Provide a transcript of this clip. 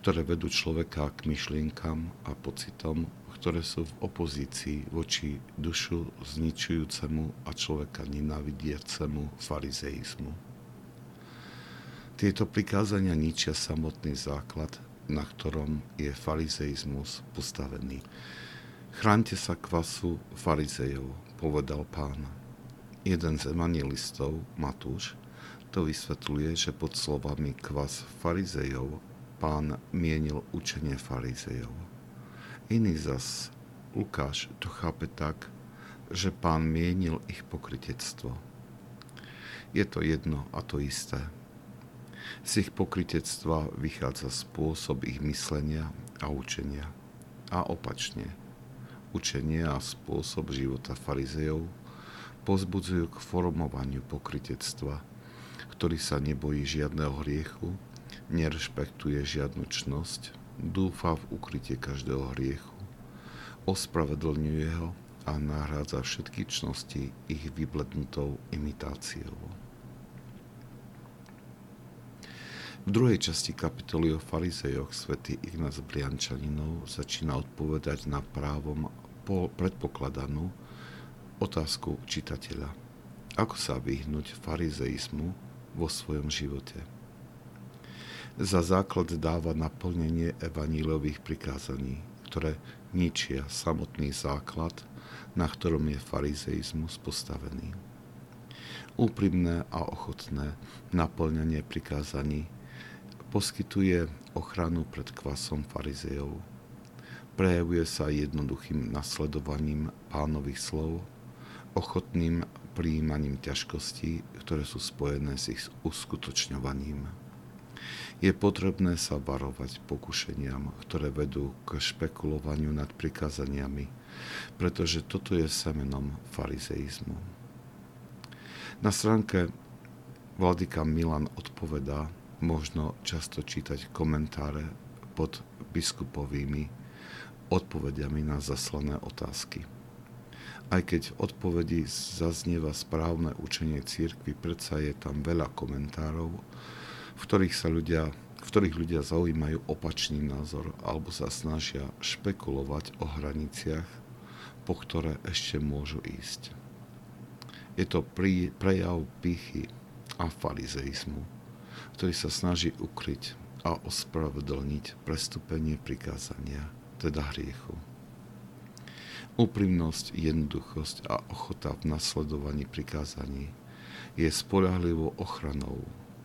ktoré vedú človeka k myšlienkam a pocitom, ktoré sú v opozícii voči dušu zničujúcemu a človeka nenávidiacemu farizeizmu. Tieto prikázania ničia samotný základ, na ktorom je farizeizmus postavený. Chránte sa kvasu farizejov, povedal pán. Jeden z evangelistov, Matúš, to vysvetľuje, že pod slovami kvas farizejov pán mienil učenie farizejov. Iný zas, Lukáš, to chápe tak, že pán mienil ich pokritectvo. Je to jedno a to isté. Z ich pokritectva vychádza spôsob ich myslenia a učenia. A opačne. Učenie a spôsob života farizejov pozbudzujú k formovaniu pokritectva, ktorý sa nebojí žiadneho hriechu nerešpektuje žiadnu čnosť, dúfa v ukrytie každého hriechu, ospravedlňuje ho a nahrádza všetky čnosti ich vyblednutou imitáciou. V druhej časti kapitoly o farizejoch svätý Ignác Briančaninov začína odpovedať na právom predpokladanú otázku čitateľa. Ako sa vyhnúť farizeizmu vo svojom živote? Za základ dáva naplnenie evanílových prikázaní, ktoré ničia samotný základ, na ktorom je farizeizmus postavený. Úprimné a ochotné naplňanie prikázaní poskytuje ochranu pred kvasom farizejov. Prejavuje sa jednoduchým nasledovaním pánových slov, ochotným prijímaním ťažkostí, ktoré sú spojené s ich uskutočňovaním. Je potrebné sa varovať pokušeniam, ktoré vedú k špekulovaniu nad prikázaniami, pretože toto je semenom farizeizmu. Na stránke Vladika Milan odpovedá, možno často čítať komentáre pod biskupovými odpovediami na zaslané otázky. Aj keď v odpovedi zaznieva správne učenie církvy, predsa je tam veľa komentárov, v ktorých sa ľudia v ktorých ľudia zaujímajú opačný názor alebo sa snažia špekulovať o hraniciach, po ktoré ešte môžu ísť. Je to prejav pichy a farizeizmu, ktorý sa snaží ukryť a ospravedlniť prestúpenie prikázania, teda hriechu. Úprimnosť, jednoduchosť a ochota v nasledovaní prikázaní je spolahlivou ochranou